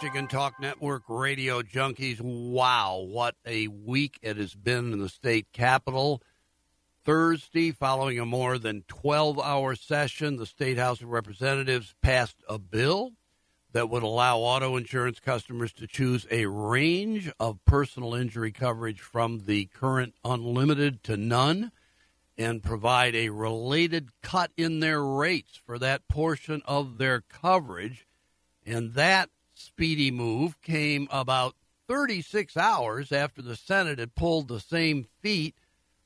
Michigan Talk Network radio junkies. Wow, what a week it has been in the state capitol. Thursday, following a more than 12 hour session, the State House of Representatives passed a bill that would allow auto insurance customers to choose a range of personal injury coverage from the current unlimited to none and provide a related cut in their rates for that portion of their coverage. And that speedy move came about 36 hours after the Senate had pulled the same feat,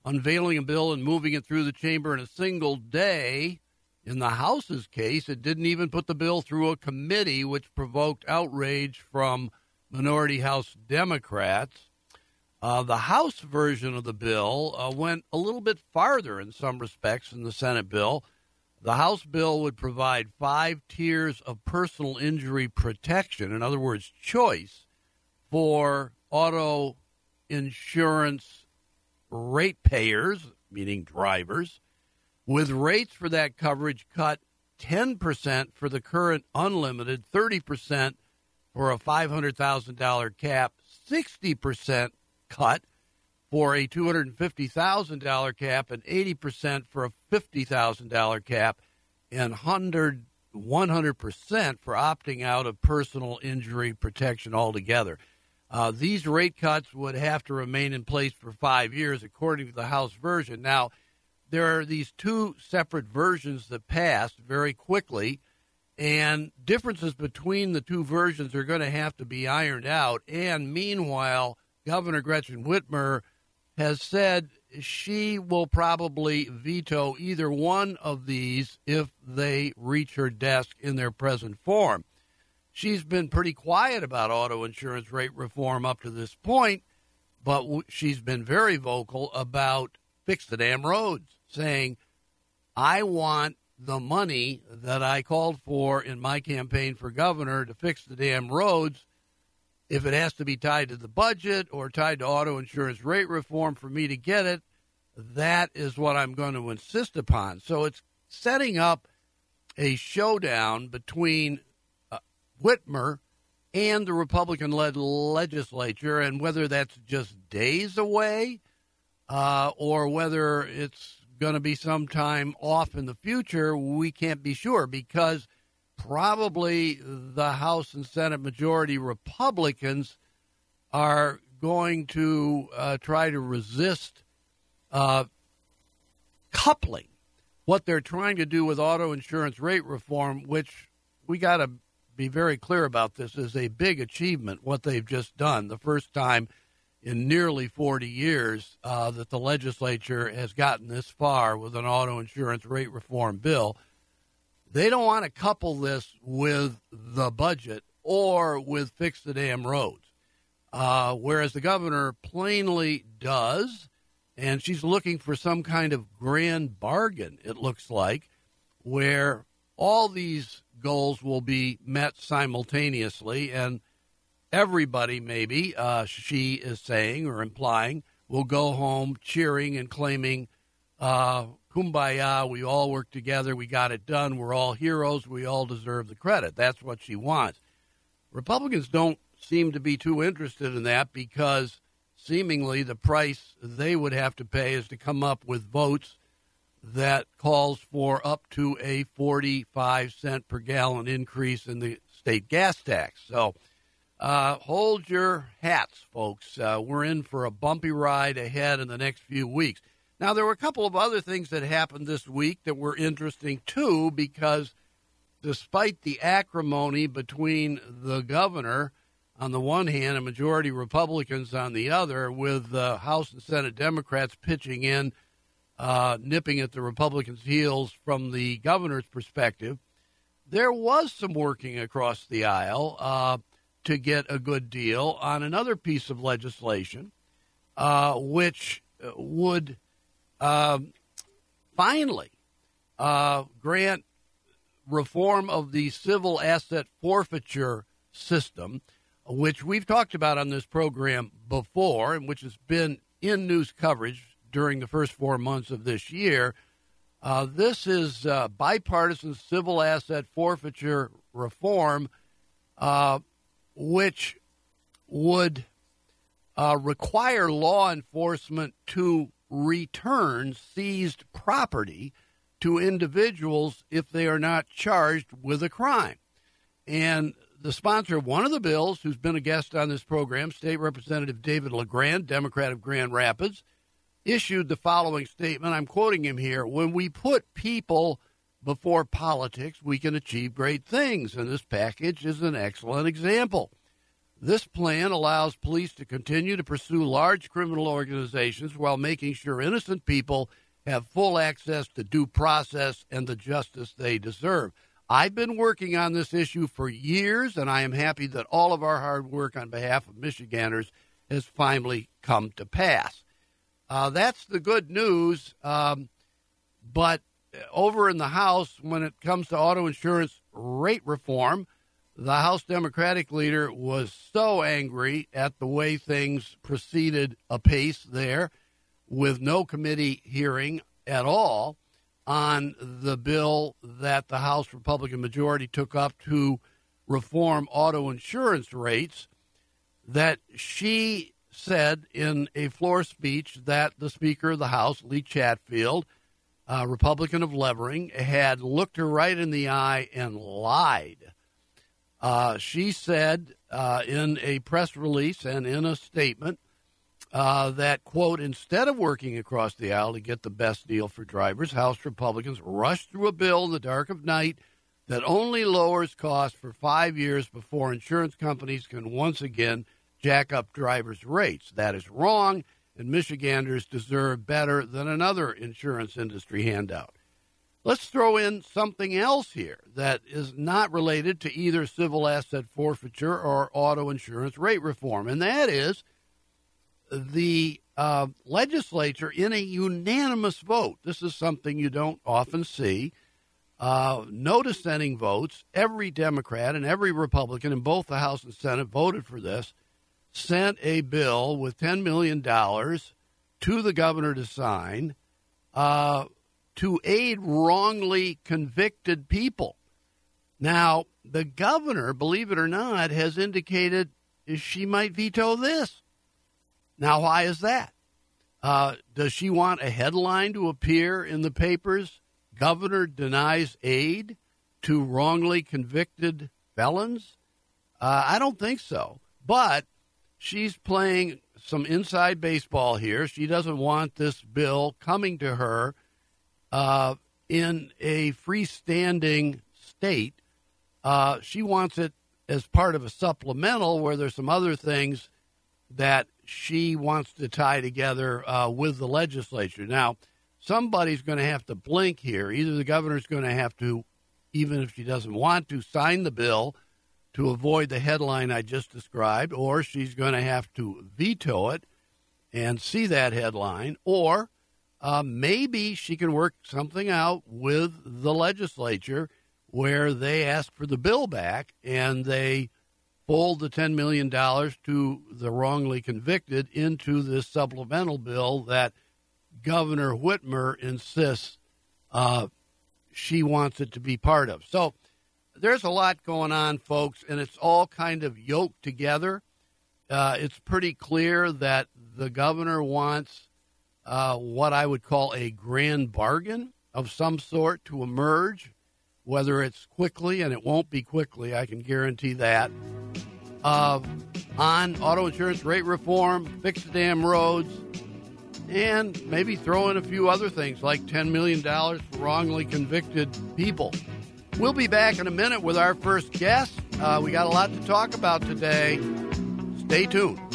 unveiling a bill and moving it through the chamber in a single day. In the House's case, it didn't even put the bill through a committee, which provoked outrage from minority House Democrats. Uh, the House version of the bill uh, went a little bit farther in some respects than the Senate bill. The House bill would provide five tiers of personal injury protection, in other words, choice, for auto insurance ratepayers, meaning drivers, with rates for that coverage cut 10% for the current unlimited, 30% for a $500,000 cap, 60% cut for a $250,000 cap and 80% for a $50,000 cap and 100 100% for opting out of personal injury protection altogether. Uh, these rate cuts would have to remain in place for five years, according to the House version. Now, there are these two separate versions that passed very quickly, and differences between the two versions are going to have to be ironed out. And meanwhile, Governor Gretchen Whitmer has said she will probably veto either one of these if they reach her desk in their present form. She's been pretty quiet about auto insurance rate reform up to this point, but she's been very vocal about fix the damn roads, saying, I want the money that I called for in my campaign for governor to fix the damn roads if it has to be tied to the budget or tied to auto insurance rate reform for me to get it, that is what I'm going to insist upon. So it's setting up a showdown between uh, Whitmer and the Republican led legislature, and whether that's just days away uh, or whether it's going to be sometime off in the future, we can't be sure because probably the House and Senate majority Republicans are going to uh, try to resist uh, coupling what they're trying to do with auto insurance rate reform, which we got to be very clear about this, is a big achievement, what they've just done. The first time in nearly 40 years uh, that the legislature has gotten this far with an auto insurance rate reform bill. They don't want to couple this with the budget or with fix the damn roads, uh, whereas the governor plainly does, and she's looking for some kind of grand bargain, it looks like, where all these goals will be met simultaneously, and everybody, maybe, uh, she is saying or implying, will go home cheering and claiming uh, kumbaya, we all work together, we got it done, we're all heroes, we all deserve the credit. That's what she wants. Republicans don't seem to be too interested in that because seemingly the price they would have to pay is to come up with votes that calls for up to a 45 cent per gallon increase in the state gas tax. So uh, hold your hats, folks. Uh, we're in for a bumpy ride ahead in the next few weeks. Now, there were a couple of other things that happened this week that were interesting too, because despite the acrimony between the governor on the one hand and majority Republicans on the other, with the House and Senate Democrats pitching in, uh, nipping at the Republicans' heels from the governor's perspective, there was some working across the aisle uh, to get a good deal on another piece of legislation uh, which would um, finally uh, grant reform of the civil asset forfeiture system, which we've talked about on this program before and which has been in news coverage during the first four months of this year. Uh, this is uh, bipartisan civil asset forfeiture reform, uh, which would uh, require law enforcement to return seized property to individuals if they are not charged with a crime. And the sponsor of one of the bills, who's been a guest on this program, State Representative David LaGrand, Democrat of Grand Rapids, issued the following statement. I'm quoting him here When we put people before politics, we can achieve great things, and this package is an excellent example. This plan allows police to continue to pursue large criminal organizations while making sure innocent people have full access to due process and the justice they deserve. I've been working on this issue for years, and I am happy that all of our hard work on behalf of Michiganders has finally come to pass. Uh, that's the good news. Um, but over in the House, when it comes to auto insurance rate reform, the House Democratic leader was so angry at the way things proceeded apace there with no committee hearing at all on the bill that the House Republican majority took up to reform auto insurance rates that she said in a floor speech that the Speaker of the House, Lee Chatfield, a Republican of Levering, had looked her right in the eye and lied uh, she said uh, in a press release and in a statement uh, that, quote, instead of working across the aisle to get the best deal for drivers, House Republicans rushed through a bill in the dark of night that only lowers costs for five years before insurance companies can once again jack up drivers' rates. That is wrong, and Michiganders deserve better than another insurance industry handout. Let's throw in something else here that is not related to either civil asset forfeiture or auto insurance rate reform, and that is the uh, legislature in a unanimous vote. This is something you don't often see. Uh, no dissenting votes. Every Democrat and every Republican in both the House and Senate voted for this. Sent a bill with $10 million to the governor to sign. Uh, to aid wrongly convicted people. Now, the governor, believe it or not, has indicated she might veto this. Now, why is that? Uh, does she want a headline to appear in the papers? Governor denies aid to wrongly convicted felons? Uh, I don't think so. But she's playing some inside baseball here. She doesn't want this bill coming to her uh, in a freestanding state. Uh, she wants it as part of a supplemental where there's some other things that she wants to tie together uh, with the legislature. Now, somebody's going to have to blink here. Either the governor's going to have to, even if she doesn't want to, sign the bill to avoid the headline I just described, or she's going to have to veto it and see that headline, or uh, maybe she can work something out with the legislature where they ask for the bill back and they fold the $10 million to the wrongly convicted into this supplemental bill that Governor Whitmer insists uh, she wants it to be part of. So there's a lot going on, folks, and it's all kind of yoked together. Uh, it's pretty clear that the governor wants uh, what I would call a grand bargain of some sort to emerge, whether it's quickly, and it won't be quickly, I can guarantee that, uh, on auto insurance rate reform, fix the damn roads, and maybe throw in a few other things like $10 million for wrongly convicted people. We'll be back in a minute with our first guest. Uh, we got a lot to talk about today. Stay tuned.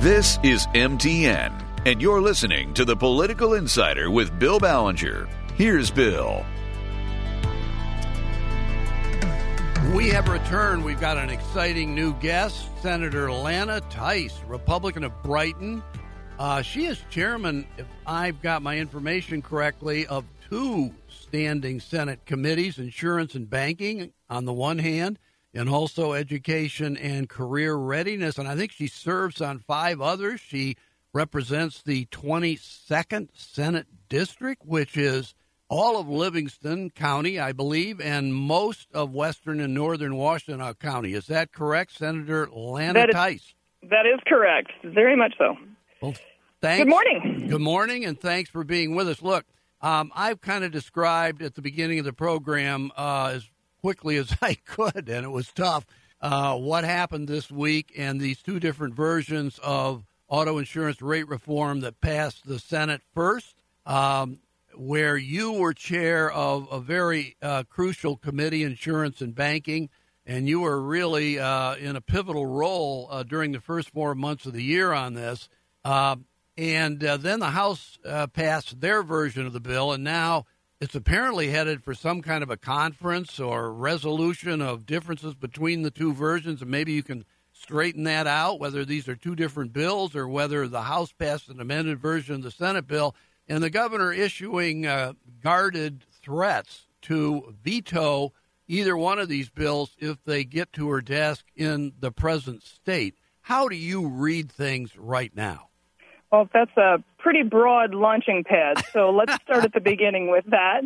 This is MTN, and you're listening to the Political Insider with Bill Ballenger. Here's Bill. We have returned. We've got an exciting new guest, Senator Lana Theis, Republican of Brighton. Uh, she is chairman, if I've got my information correctly, of two standing Senate committees insurance and banking on the one hand, and also education and career readiness. And I think she serves on five others. She represents the 22nd Senate District, which is all of Livingston County, I believe, and most of western and northern Washtenaw County. Is that correct, Senator Lana that is, Theis? That is correct. Very much so. Well, thanks. Good morning. Good morning, and thanks for being with us. Look, um, I've kind of described at the beginning of the program uh, as quickly as I could, and it was tough. Uh, what happened this week and these two different versions of auto insurance rate reform that passed the Senate first, um, where you were chair of a very uh, crucial committee, insurance and banking, and you were really uh, in a pivotal role uh, during the first four months of the year on this. Uh, and uh, then the House uh, passed their version of the bill, and now it's apparently headed for some kind of a conference or resolution of differences between the two versions, and maybe you can straighten that out, whether these are two different bills or whether the House passed an amended version of the Senate bill, and the governor issuing uh, guarded threats to veto either one of these bills if they get to her desk in the present state. How do you read things right now? Well, that's a pretty broad launching pad. So let's start at the beginning with that.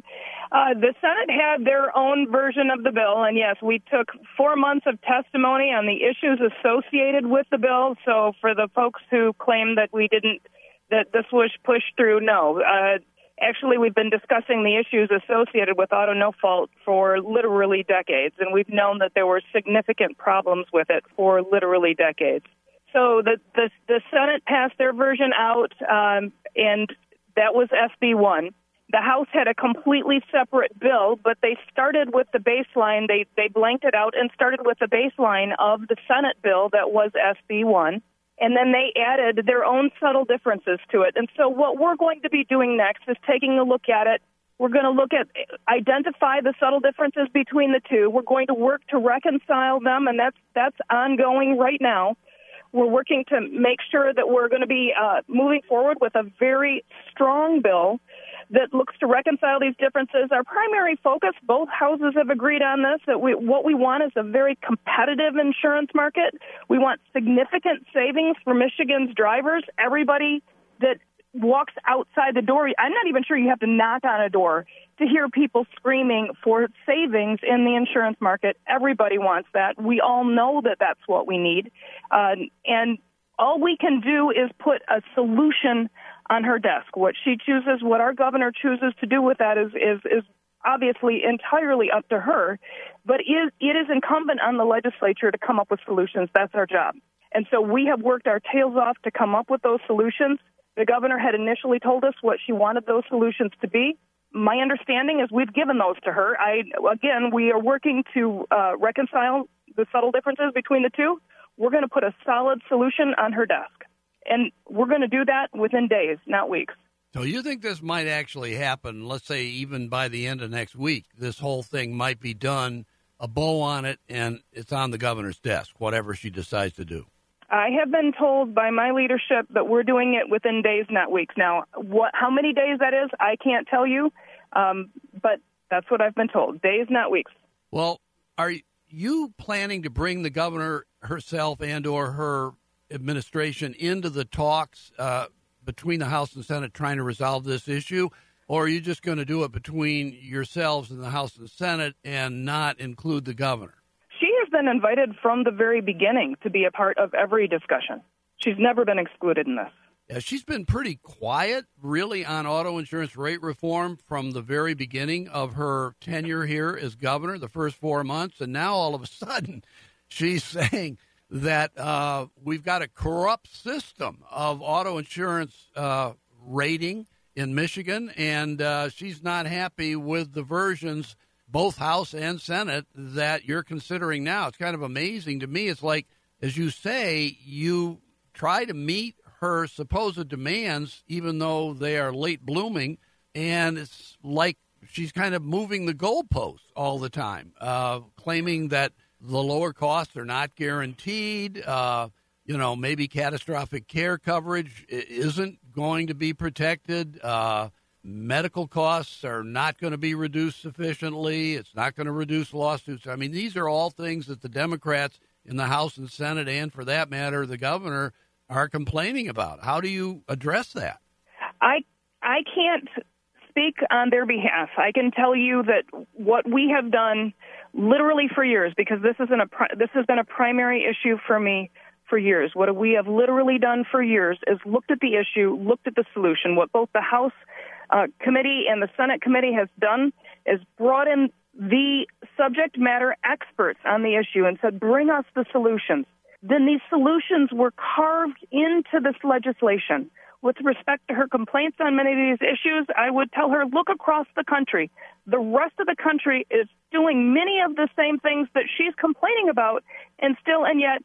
Uh, the Senate had their own version of the bill, and yes, we took four months of testimony on the issues associated with the bill. So for the folks who claim that we didn't, that this was pushed through, no. Uh, actually, we've been discussing the issues associated with auto no fault for literally decades, and we've known that there were significant problems with it for literally decades. So the the, the Senate passed their version out, um, and that was SB one. The House had a completely separate bill, but they started with the baseline. They they blanked it out and started with the baseline of the Senate bill that was SB one, and then they added their own subtle differences to it. And so what we're going to be doing next is taking a look at it. We're going to look at identify the subtle differences between the two. We're going to work to reconcile them, and that's that's ongoing right now. We're working to make sure that we're going to be uh, moving forward with a very strong bill that looks to reconcile these differences. Our primary focus, both houses have agreed on this, that we, what we want is a very competitive insurance market. We want significant savings for Michigan's drivers. Everybody that walks outside the door, I'm not even sure you have to knock on a door to hear people screaming for savings in the insurance market. Everybody wants that. We all know that that's what we need. Uh, and all we can do is put a solution on her desk. What she chooses, what our governor chooses to do with that is, is, is obviously entirely up to her. But it is, it is incumbent on the legislature to come up with solutions. That's our job. And so we have worked our tails off to come up with those solutions. The governor had initially told us what she wanted those solutions to be my understanding is we've given those to her. I again, we are working to uh, reconcile the subtle differences between the two. We're going to put a solid solution on her desk, and we're going to do that within days, not weeks. So you think this might actually happen? Let's say even by the end of next week, this whole thing might be done, a bow on it, and it's on the governor's desk, whatever she decides to do. I have been told by my leadership that we're doing it within days, not weeks. Now, what, how many days that is, I can't tell you, um, but that's what I've been told. Days, not weeks. Well, are you planning to bring the governor herself and/or her administration into the talks uh, between the House and Senate, trying to resolve this issue? Or are you just going to do it between yourselves and the House and Senate and not include the governor? Been invited from the very beginning to be a part of every discussion. She's never been excluded in this. Yeah, she's been pretty quiet, really, on auto insurance rate reform from the very beginning of her tenure here as governor, the first four months. And now all of a sudden, she's saying that uh, we've got a corrupt system of auto insurance uh, rating in Michigan, and uh, she's not happy with the versions both House and Senate that you're considering now. It's kind of amazing to me. It's like, as you say, you try to meet her supposed demands, even though they are late blooming. And it's like she's kind of moving the goalposts all the time, uh, claiming that the lower costs are not guaranteed. Uh, you know, maybe catastrophic care coverage isn't going to be protected. Uh, medical costs are not going to be reduced sufficiently. It's not going to reduce lawsuits. I mean, these are all things that the Democrats in the House and Senate, and for that matter, the governor, are complaining about. How do you address that? I I can't speak on their behalf. I can tell you that what we have done literally for years, because this isn't a this has been a primary issue for me for years. What we have literally done for years is looked at the issue, looked at the solution. What both the House uh, committee and the Senate committee has done is brought in the subject matter experts on the issue and said, bring us the solutions. Then these solutions were carved into this legislation. With respect to her complaints on many of these issues, I would tell her, look across the country. The rest of the country is doing many of the same things that she's complaining about, and still, and yet,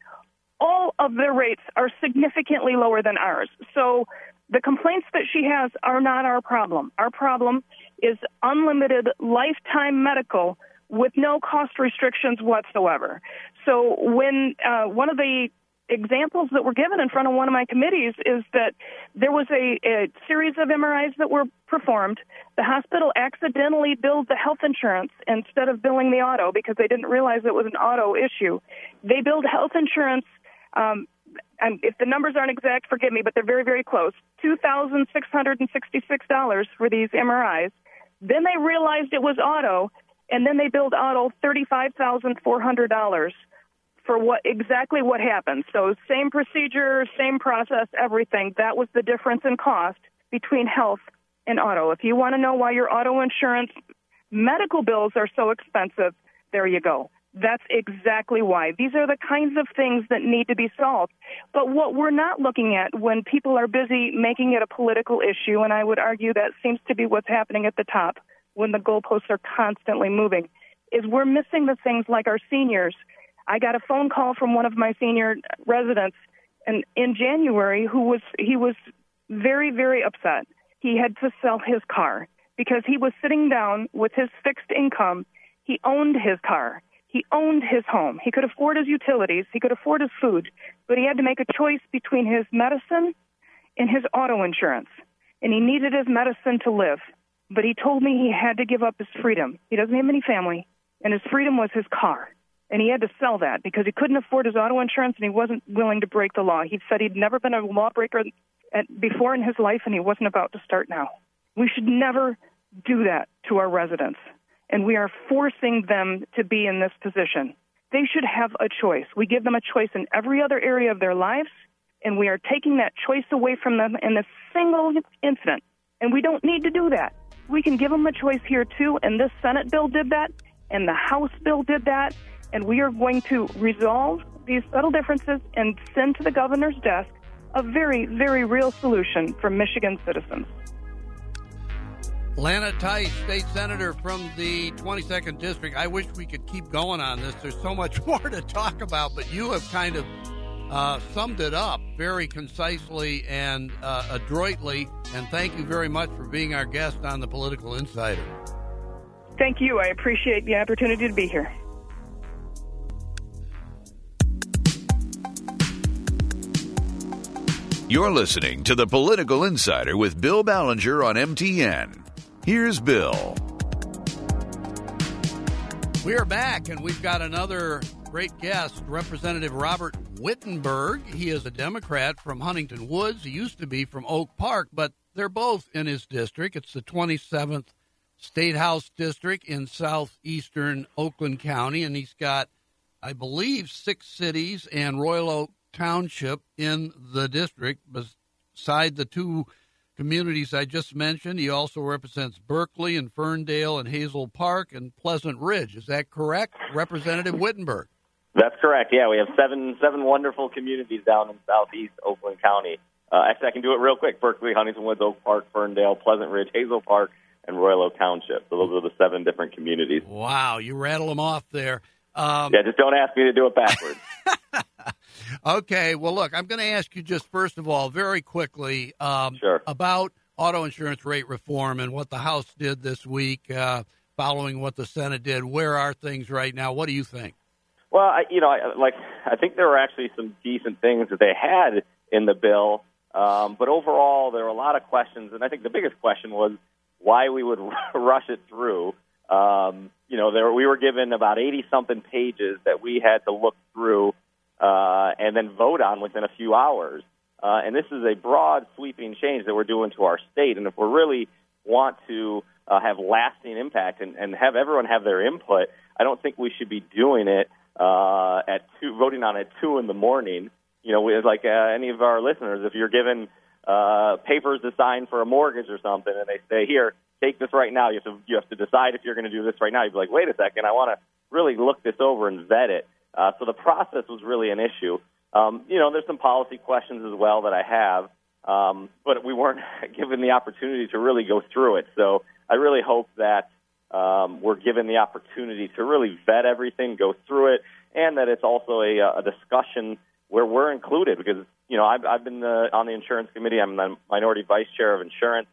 all of their rates are significantly lower than ours. So the complaints that she has are not our problem. Our problem is unlimited lifetime medical with no cost restrictions whatsoever. So when uh, one of the examples that were given in front of one of my committees is that there was a, a series of MRIs that were performed. The hospital accidentally billed the health insurance instead of billing the auto because they didn't realize it was an auto issue. They billed health insurance um, and if the numbers aren't exact, forgive me, but they're very, very close. $2,666 for these MRIs. Then they realized it was auto, and then they billed auto $35,400 for what exactly what happened. So same procedure, same process, everything. That was the difference in cost between health and auto. If you want to know why your auto insurance medical bills are so expensive, there you go. That's exactly why. These are the kinds of things that need to be solved. But what we're not looking at when people are busy making it a political issue, and I would argue that seems to be what's happening at the top when the goalposts are constantly moving, is we're missing the things like our seniors. I got a phone call from one of my senior residents and in January who was he was very, very upset. He had to sell his car because he was sitting down with his fixed income. He owned his car he owned his home. He could afford his utilities. He could afford his food. But he had to make a choice between his medicine and his auto insurance. And he needed his medicine to live. But he told me he had to give up his freedom. He doesn't have any family. And his freedom was his car. And he had to sell that because he couldn't afford his auto insurance and he wasn't willing to break the law. He said he'd never been a lawbreaker before in his life and he wasn't about to start now. We should never do that to our residents and we are forcing them to be in this position. They should have a choice. We give them a choice in every other area of their lives, and we are taking that choice away from them in a single incident. And we don't need to do that. We can give them a choice here too, and this Senate bill did that, and the House bill did that, and we are going to resolve these subtle differences and send to the governor's desk a very, very real solution for Michigan citizens. Lana Theis, state senator from the 22nd district. I wish we could keep going on this. There's so much more to talk about, but you have kind of uh, summed it up very concisely and uh, adroitly. And thank you very much for being our guest on the Political Insider. Thank you. I appreciate the opportunity to be here. You're listening to the Political Insider with Bill Ballenger on MTN. Here's Bill. We are back, and we've got another great guest, Representative Robert Wittenberg. He is a Democrat from Huntington Woods. He used to be from Oak Park, but they're both in his district. It's the 27th State House District in southeastern Oakland County, and he's got, I believe, six cities and Royal Oak Township in the district, beside the two communities I just mentioned. He also represents Berkley and Ferndale and Hazel Park and Pleasant Ridge. Is that correct, Representative Wittenberg? That's correct. Yeah, we have seven seven wonderful communities down in southeast Oakland County. Uh, actually, I can do it real quick: Berkley, Huntington Woods, Oak Park, Ferndale, Pleasant Ridge, Hazel Park, and Royal Oak Township. So those are the seven different communities. Wow, you rattle them off there. Um, yeah, just don't ask me to do it backwards. okay. Well, look, I'm going to ask you just first of all, very quickly, um, Sure. about auto insurance rate reform and what the House did this week, uh, following what the Senate did. Where are things right now? What do you think? Well, I, you know, I, like I think there were actually some decent things that they had in the bill, um, but overall there were a lot of questions, and I think the biggest question was why we would rush it through. Um, you know, there we were given about eighty something pages that we had to look through uh, and then vote on within a few hours. Uh, and this is a broad, sweeping change that we're doing to our state. And if we really want to uh, have lasting impact and, and have everyone have their input, I don't think we should be doing it uh, at two, voting on it two in the morning. You know, like uh, any of our listeners, if you're given uh, papers to sign for a mortgage or something, and they say, "Here, take this right now," you have to you have to decide if you're going to do this right now. You'd be like, "Wait a second, I want to really look this over and vet it." Uh, so the process was really an issue. Um, you know, there's some policy questions as well that I have, um, but we weren't given the opportunity to really go through it. So I really hope that um, we're given the opportunity to really vet everything, go through it, and that it's also a, a discussion where we're included because you know I've, I've been the, on the insurance committee. I'm the minority vice chair of insurance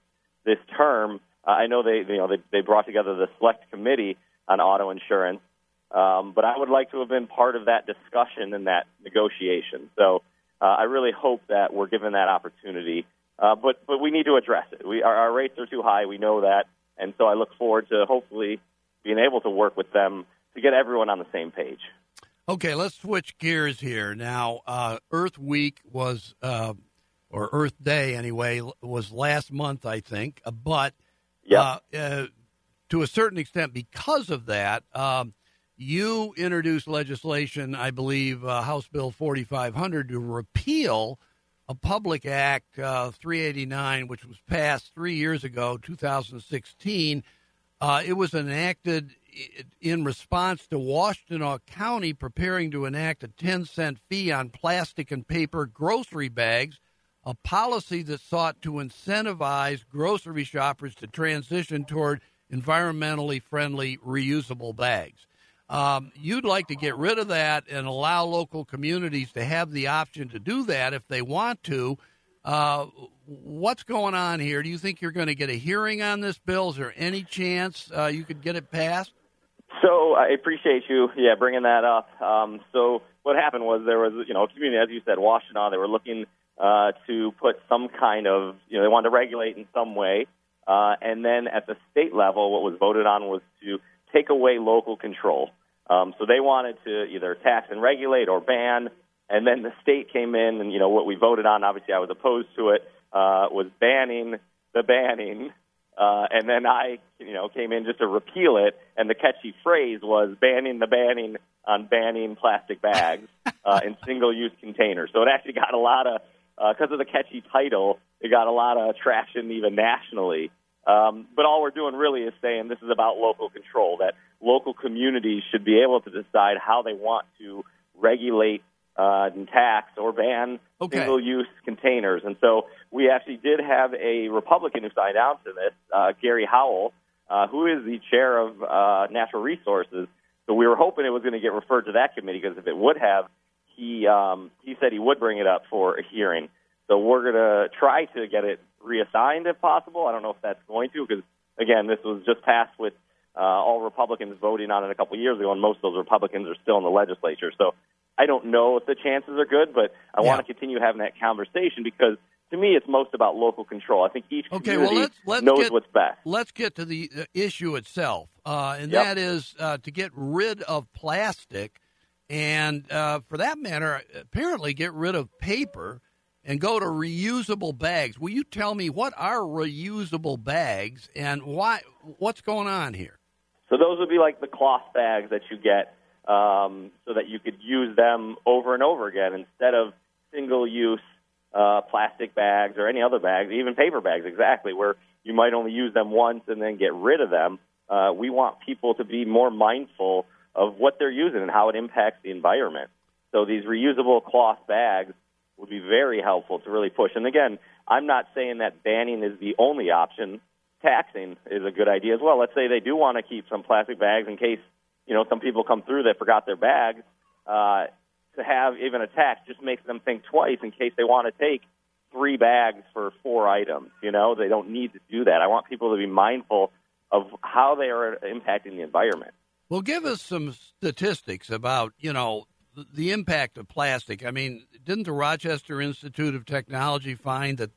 this term. Uh, I know they you know they, they brought together the select committee on auto insurance, um, but I would like to have been part of that discussion and that negotiation. So uh, I really hope that we're given that opportunity. Uh, but but we need to address it. We our, our rates are too high. We know that, and so I look forward to hopefully being able to work with them to get everyone on the same page. Okay, let's switch gears here. Now, uh, Earth Week was, uh, or Earth Day anyway, was last month, I think. Uh, But Yep. uh, uh, to a certain extent, because of that, um, you introduced legislation, I believe, uh, House Bill 4500, to repeal a Public Act uh, 389, which was passed three years ago, 2016. Uh, it was enacted in response to Washtenaw County preparing to enact a 10 cent fee on plastic and paper grocery bags, a policy that sought to incentivize grocery shoppers to transition toward environmentally friendly reusable bags. Um, you'd like to get rid of that and allow local communities to have the option to do that if they want to. Uh, what's going on here? Do you think you're going to get a hearing on this bill? Is there any chance uh, you could get it passed? So I appreciate you, yeah, bringing that up. Um, so what happened was there was, you know, a community, as you said, Washtenaw. They were looking uh, to put some kind of, you know, they wanted to regulate in some way, uh, and then at the state level, what was voted on was to take away local control. Um, so they wanted to either tax and regulate or ban, and then the state came in, and you know what we voted on. Obviously, I was opposed to it. Uh, was banning the banning, uh, and then I, you know, came in just to repeal it. And the catchy phrase was banning the banning on banning plastic bags uh, in single-use containers. So it actually got a lot of, because of the catchy title, it got a lot of traction even nationally. Um, but all we're doing really is saying this is about local control, that local communities should be able to decide how they want to regulate uh, and tax or ban Okay. single use containers. And so we actually did have a Republican who signed on to this, uh, Gary Howell, uh, who is the chair of uh, natural resources. So we were hoping it was going to get referred to that committee because if it would have, he um, he said he would bring it up for a hearing. So we're going to try to get it reassigned if possible. I don't know if that's going to because again, this was just passed with uh, all Republicans voting on it a couple years ago, and most of those Republicans are still in the legislature. So I don't know if the chances are good, but I Yeah. want to continue having that conversation because to me, it's most about local control. I think each Okay, well, let's- let's knows get- what's best. Let's get to the uh, issue itself, uh, and Yep. that is uh, to get rid of plastic, and uh, for that matter, apparently get rid of paper and go to reusable bags. Will you tell me what are reusable bags and why? What's going on here? So those would be like the cloth bags that you get, um, so that you could use them over and over again instead of single-use uh, plastic bags or any other bags, even paper bags. Exactly, where you might only use them once and then get rid of them. Uh, we want people to be more mindful of what they're using and how it impacts the environment. So these reusable cloth bags would be very helpful to really push. And again, I'm not saying that banning is the only option. Taxing is a good idea as well. Let's say they do want to keep some plastic bags in case you know some people come through that forgot their bags. Uh, to have even a tax just makes them think twice in case they want to take three bags for four items. You know, they don't need to do that. I want people to be mindful of how they are impacting the environment. Well, give us some statistics about, you know, the impact of plastic. I mean, didn't the Rochester Institute of Technology find that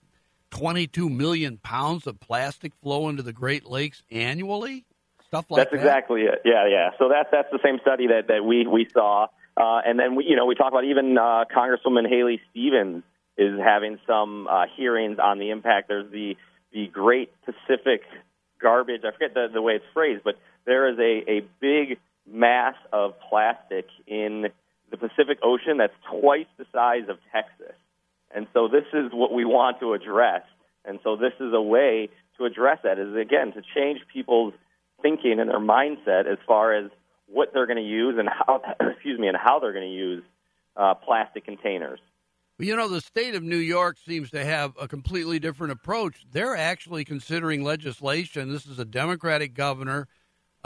22 million pounds of plastic flow into the Great Lakes annually? Stuff like that. that's that. exactly it. Yeah, yeah. So that's that's the same study that that we we saw, uh, and then we you know we talk about even uh, Congresswoman Haley Stevens is having some uh, hearings on the impact. There's the the Great Pacific Garbage. I forget the the way it's phrased, but there is a a big mass of plastic in the Pacific Ocean that's twice the size of Texas. And so this is what we want to address. And so this is a way to address that is again to change people's thinking and their mindset as far as what they're going to use and how excuse me and how they're going to use uh, plastic containers. You know, the state of New York seems to have a completely different approach. They're actually considering legislation. This is a Democratic governor,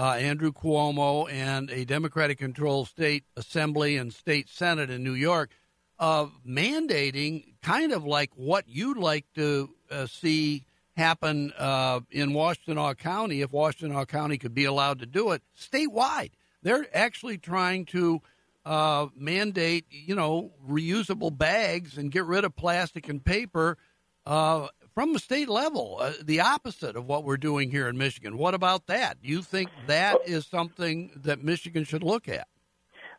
uh, Andrew Cuomo, and a Democratic controlled state assembly and state senate in New York of mandating kind of like what you'd like to uh, see happen uh, in Washtenaw County if Washtenaw County could be allowed to do it statewide. They're actually trying to uh, mandate, you know, reusable bags and get rid of plastic and paper uh, from the state level. Uh, the opposite of what we're doing here in Michigan. What about that? Do you think that is something that Michigan should look at?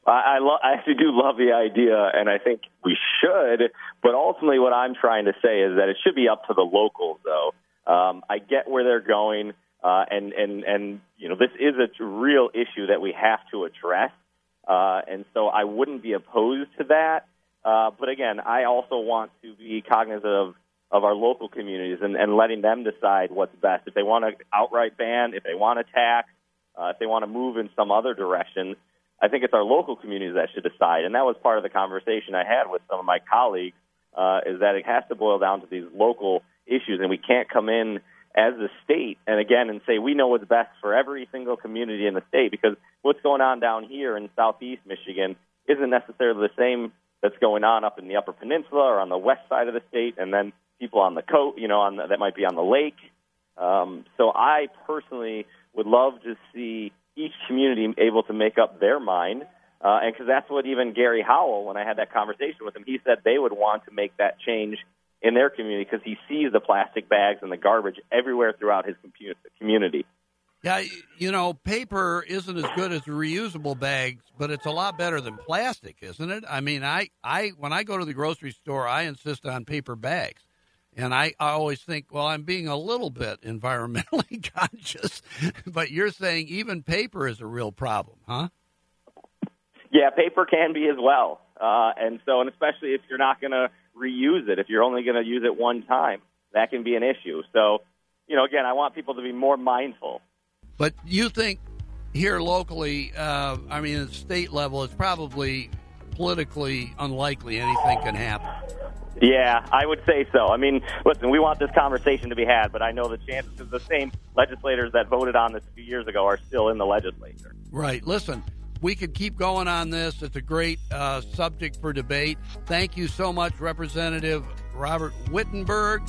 I, I, lo- I actually do love the idea, and I think we should. But ultimately, what I'm trying to say is that it should be up to the locals, though. Um, I get where they're going, uh, and and and you know this is a real issue that we have to address, uh, and so I wouldn't be opposed to that. Uh, but again, I also want to be cognizant of of our local communities and, and letting them decide what's best. If they want to outright ban, if they want to tax, uh, if they want to move in some other direction, I think it's our local communities that should decide. And that was part of the conversation I had with some of my colleagues, uh, is that it has to boil down to these local issues, and we can't come in as a state and again and say we know what's best for every single community in the state because what's going on down here in southeast Michigan isn't necessarily the same that's going on up in the upper peninsula or on the west side of the state and then people on the coast you know on the, that might be on the lake um, so I personally would love to see each community able to make up their mind. Uh, and because that's what even Gary Howell, when I had that conversation with him, he said they would want to make that change in their community because he sees the plastic bags and the garbage everywhere throughout his community. Yeah, you know, paper isn't as good as reusable bags, but it's a lot better than plastic, isn't it? I mean, I, I when I go to the grocery store, I insist on paper bags. And I, I always think, well, I'm being a little bit environmentally conscious, but you're saying even paper is a real problem, huh? Yeah, paper can be as well. Uh, and so, and especially if you're not going to reuse it, if you're only going to use it one time, that can be an issue. So, you know, again, I want people to be more mindful. But you think here locally, uh, I mean, at state level, it's probably politically unlikely anything can happen. Yeah, I would say so. I mean, listen, we want this conversation to be had, but I know the chances of the same legislators that voted on this a few years ago are still in the legislature. Right. Listen, we could keep going on this. It's a great uh, subject for debate. Thank you so much, Representative Robert Wittenberg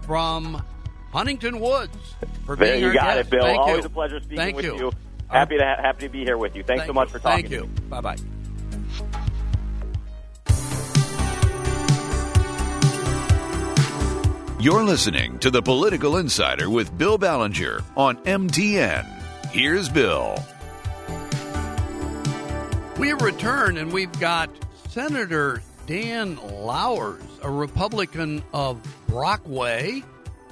from Huntington Woods, for there being you our got guest. it, Bill. Thank Always you. a pleasure speaking Thank with you. you. Happy to ha- happy to be here with you. Thanks Thank so much you. for talking. Thank you. Bye bye. You're listening to the Political Insider with Bill Ballenger on MTN. Here's Bill. We return and we've got Senator Dan Lauwers, a Republican of Brockway,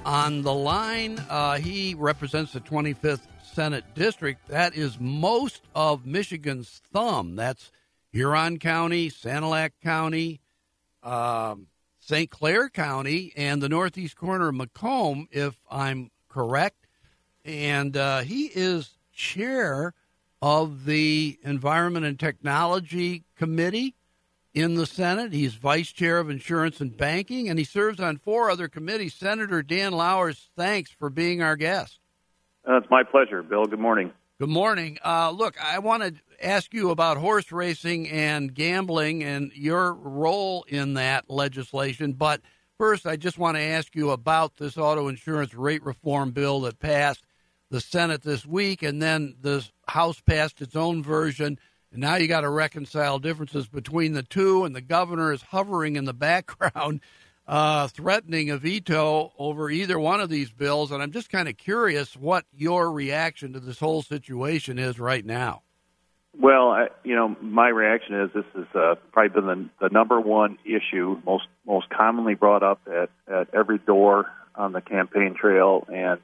on the line. Uh, he represents the 25th Senate District. That is most of Michigan's thumb. That's Huron County, Sanilac County, um, St. Clair County, and the northeast corner of Macomb, if I'm correct. And uh, he is chair of the Environment and Technology Committee in the Senate. He's vice chair of Insurance and Banking, and he serves on four other committees. Senator Dan Lauwers, thanks for being our guest. Uh, it's my pleasure, Bill. Good morning. Good morning. Uh, look, I want to ask you about horse racing and gambling and your role in that legislation. But first, I just want to ask you about this auto insurance rate reform bill that passed the Senate this week, and then the House passed its own version. And now you got to reconcile differences between the two, and the governor is hovering in the background, uh, threatening a veto over either one of these bills. And I'm just kind of curious what your reaction to this whole situation is right now. Well, I, you know, my reaction is this is uh, probably been the, the number one issue, most most commonly brought up at, at every door on the campaign trail and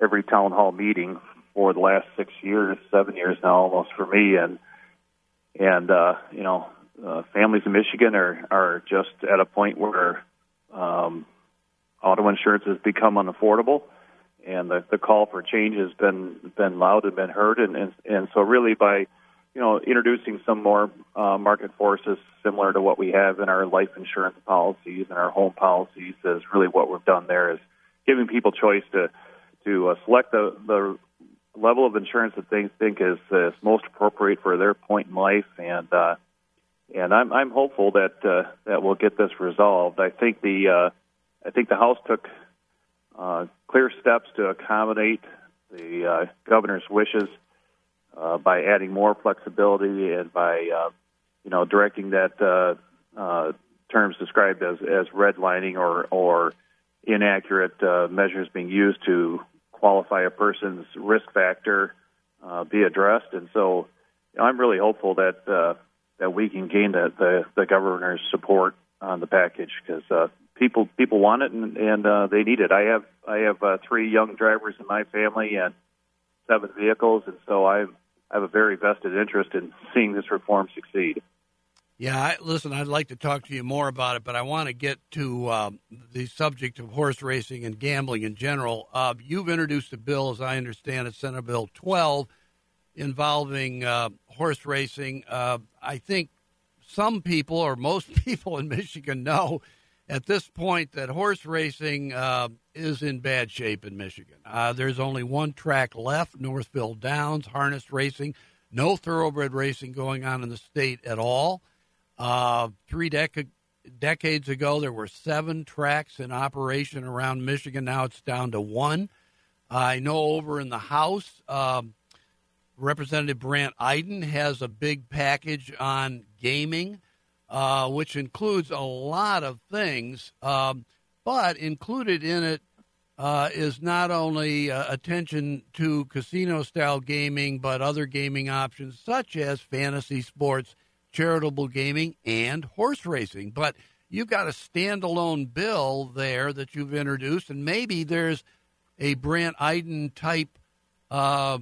every town hall meeting for the last six years, seven years now, almost for me. And and uh, you know, uh, families in Michigan are are just at a point where um, auto insurance has become unaffordable, and the the call for change has been been loud and been heard, and and, and so really by you know, introducing some more uh, market forces similar to what we have in our life insurance policies and our home policies is really what we've done there is giving people choice to to uh, select the the level of insurance that they think is, is most appropriate for their point in life and uh, and I'm I'm hopeful that uh, that we'll get this resolved. I think the uh, I think the House took uh, clear steps to accommodate the uh, governor's wishes uh, by adding more flexibility and by uh, you know directing that uh, uh, terms described as as redlining or or inaccurate uh, measures being used to qualify a person's risk factor uh, be addressed. And so I'm really hopeful that uh, that we can gain the, the, the governor's support on the package because uh, people people want it and, and uh, they need it. I have I have uh, three young drivers in my family and seven vehicles, and so I have a very vested interest in seeing this reform succeed. Yeah, I, listen, I'd like to talk to you more about it, but I want to get to uh, the subject of horse racing and gambling in general. Uh, you've introduced a bill, as I understand it, Senate Bill 12, involving uh, horse racing. Uh, I think some people, or most people in Michigan, know at this point that horse racing uh, is in bad shape in Michigan. Uh, there's only one track left, Northville Downs, harness racing. No thoroughbred racing going on in the state at all. Uh, three dec- decades ago, there were seven tracks in operation around Michigan. Now it's down to one. I know over in the House, um, Representative Brandt Iden has a big package on gaming uh, which includes a lot of things. Um, but included in it uh, is not only uh, attention to casino style gaming, but other gaming options such as fantasy sports, charitable gaming, and horse racing. But you've got a standalone bill there that you've introduced, and maybe there's a Brandt Iden type uh,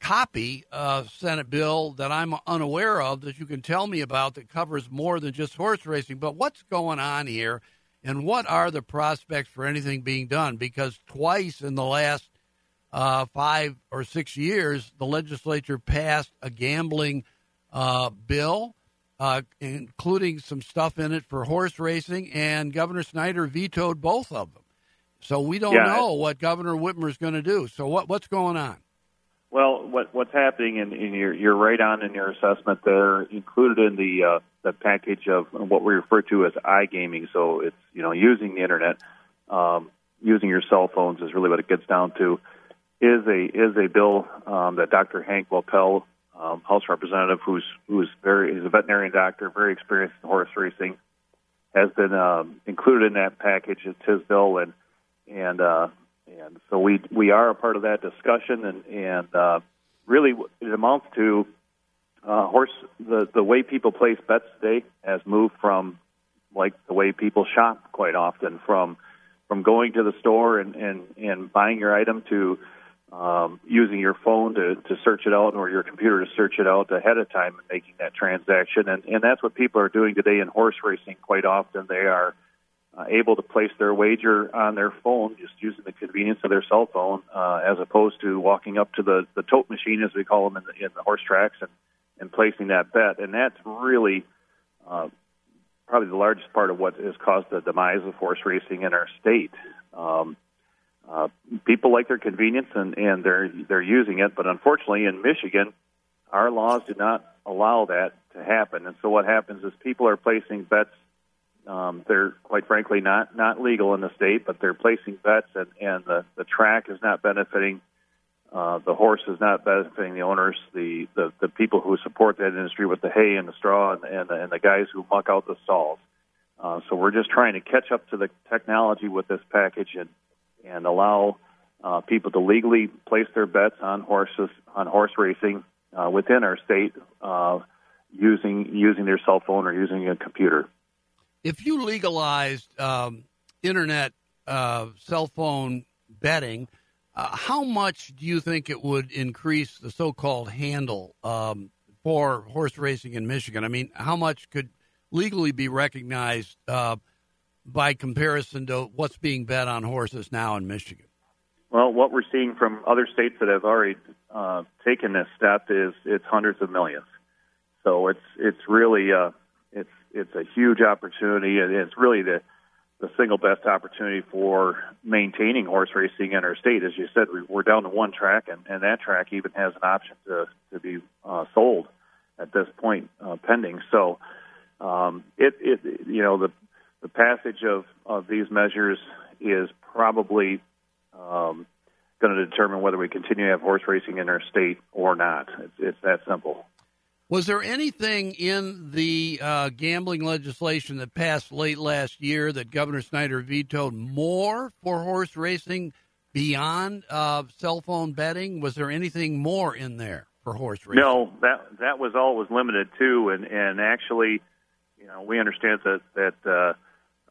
copy uh, Senate bill that I'm unaware of that you can tell me about that covers more than just horse racing. But what's going on here, and what are the prospects for anything being done? Because twice in the last uh, five or six years, the legislature passed a gambling uh, bill. Uh, including some stuff in it for horse racing, and Governor Snyder vetoed both of them. So we don't yeah. know what Governor Whitmer is going to do. So what what's going on? What what's happening, and, you're right on in your assessment there. Included in the uh, the package of what we refer to as iGaming. So it's you know using the internet, um, using your cell phones is really what it gets down to. Is a is a bill um, that Dr. Hank Vaupel, um, House Representative, who's who's very is a veterinarian doctor, very experienced in horse racing, has been um, included in that package. It's his bill, and and uh, and so we we are a part of that discussion, and and uh, really it amounts to uh, horse the the way people place bets today has moved from like the way people shop quite often from from going to the store and and and buying your item to um, using your phone to, to search it out or your computer to search it out ahead of time and making that transaction. And, and that's what people are doing today in horse racing quite often. They are uh, able to place their wager on their phone, just using the convenience of their cell phone, uh, as opposed to walking up to the the tote machine, as we call them in the, in the horse tracks, and and placing that bet. And that's really uh, probably the largest part of what has caused the demise of horse racing in our state. Um, uh, people like their convenience and, and they're they're using it. But unfortunately, in Michigan, our laws do not allow that to happen. And so what happens is people are placing bets. Um, they're quite frankly not not legal in the state, but they're placing bets, and, and the the track is not benefiting. Uh, the horse is not benefiting the owners, the, the the people who support that industry with the hay and the straw, and and, and the guys who muck out the stalls. Uh, so we're just trying to catch up to the technology with this package and and allow uh, people to legally place their bets on horses on horse racing uh, within our state uh, using using their cell phone or using a computer. If you legalized um, internet uh, cell phone betting, uh, how much do you think it would increase the so-called handle um, for horse racing in Michigan? I mean, how much could legally be recognized uh, by comparison to what's being bet on horses now in Michigan? Well, what we're seeing from other states that have already uh, taken this step is it's hundreds of millions. So it's it's really uh, it's a huge opportunity, and it's really the the single best opportunity for maintaining horse racing in our state. As you said, we're down to one track, and, and that track even has an option to to be uh, sold at this point, uh, pending. So um, it, it you know the the passage of, of these measures is probably um, going to determine whether we continue to have horse racing in our state or not. It's, it's that simple. Was there anything in the uh, gambling legislation that passed late last year that Governor Snyder vetoed more for horse racing beyond uh, cell phone betting? Was there anything more in there for horse racing? No, that that was all was limited to, and and actually, you know, we understand that that uh,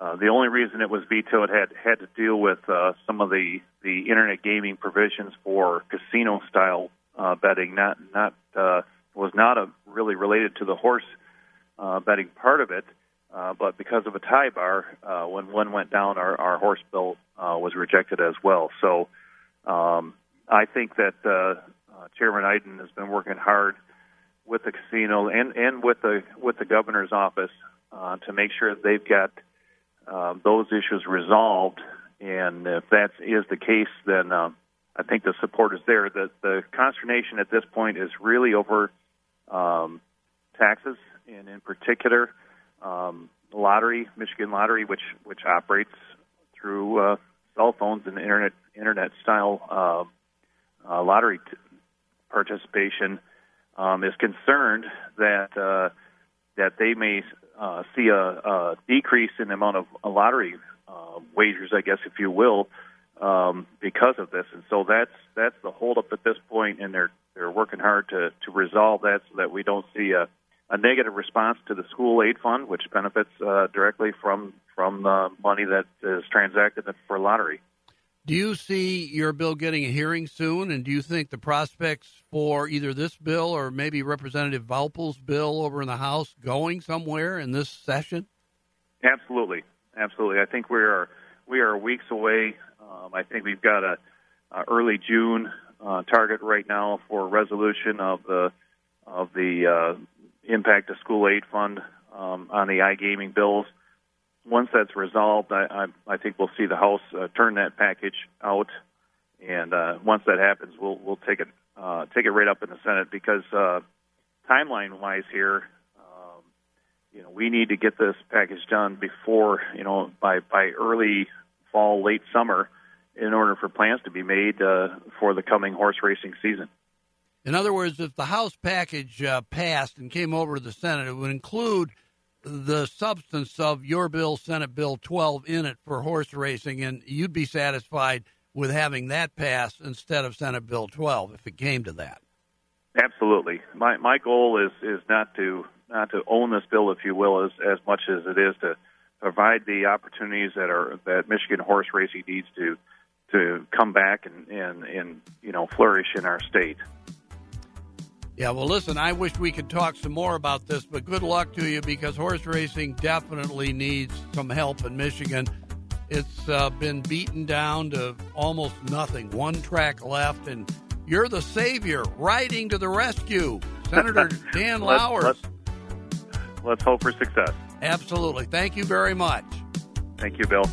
uh, the only reason it was vetoed had had to deal with uh, some of the the internet gaming provisions for casino style uh, betting, not not uh, was not a, really related to the horse uh, betting part of it, uh, but because of a tie bar, uh, when one went down, our, our horse bill uh, was rejected as well. So um, I think that uh, uh, Chairman Iden has been working hard with the casino and, and with the with the governor's office uh, to make sure that they've got uh, those issues resolved. And if that is the case, then uh, I think the support is there. The, the consternation at this point is really over um, taxes, and in particular, um, lottery, Michigan Lottery, which which operates through uh, cell phones and internet internet style uh, uh, lottery t- participation, um, is concerned that uh, that they may uh, see a, a decrease in the amount of uh, lottery uh, wagers, I guess, if you will, um, because of this. And so that's that's the holdup at this point, and they're they're working hard to to resolve that so that we don't see a a negative response to the school aid fund, which benefits uh, directly from from the money that is transacted for lottery. Do you see your bill getting a hearing soon? And do you think the prospects for either this bill or maybe Representative Vaupel's bill over in the House going somewhere in this session? Absolutely, absolutely. I think we are we are weeks away. Um, I think we've got a, a early June uh, target right now for resolution of the of the uh, impact of school aid fund um, on the iGaming bills. Once that's resolved, I, I, I think we'll see the House uh, turn that package out, and uh, once that happens, we'll we'll take it uh, take it right up in the Senate because uh, timeline wise here, um, you know, we need to get this package done before you know by by early fall, late summer, in order for plans to be made uh, for the coming horse racing season. In other words, if the House package uh, passed and came over to the Senate, it would include the substance of your bill, Senate Bill 12, in it for horse racing, and you'd be satisfied with having that pass instead of Senate Bill 12 if it came to that. Absolutely. My my goal is is not to not to own this bill, if you will, as as much as it is to provide the opportunities that are that Michigan horse racing needs to to come back and and, and you know flourish in our state. Yeah, well, listen, I wish we could talk some more about this, but good luck to you because horse racing definitely needs some help in Michigan. It's uh, been beaten down to almost nothing. One track left, and you're the savior riding to the rescue. Senator Dan Lauwers. Let's, let's, let's hope for success. Absolutely. Thank you very much. Thank you, Bill.